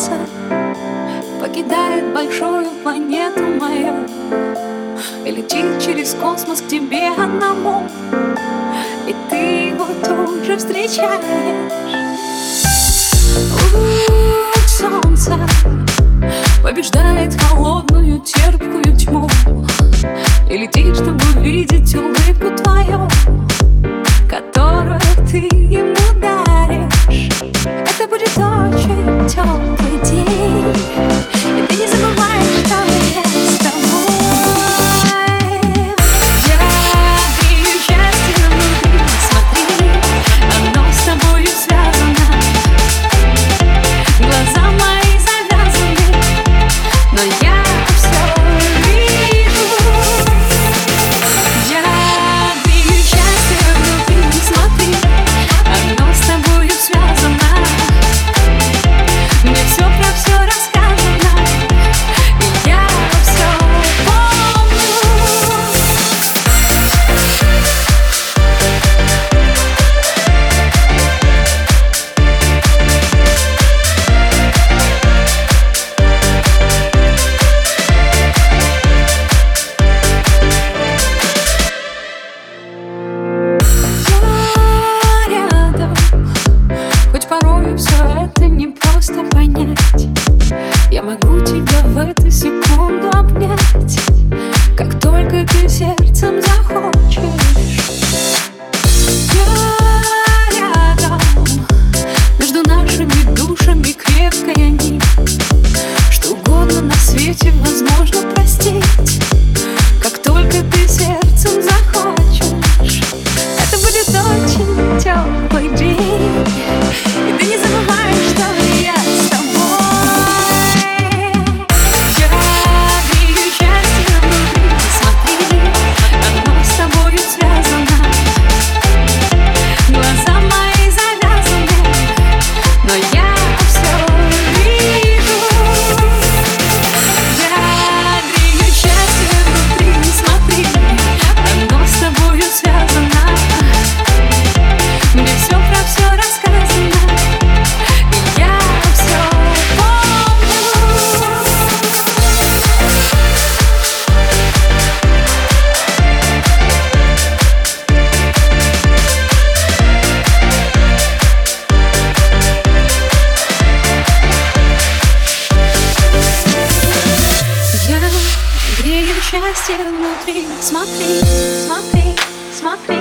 солнце Покидает большую планету мою. И летит через космос к тебе одному. И ты его тут же встречаешь. Луч солнца Побеждает холодную терпкую тьму. И летит, чтобы увидеть улыбку. счастье внутри. Смотри, смотри, смотри,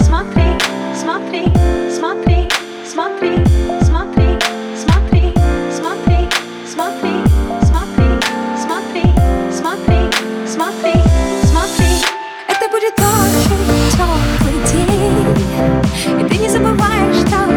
смотри, смотри, смотри, смотри, смотри, смотри, смотри, смотри, смотри, смотри, смотри, смотри, смотри. Это будет очень теплый день, и ты не забываешь, что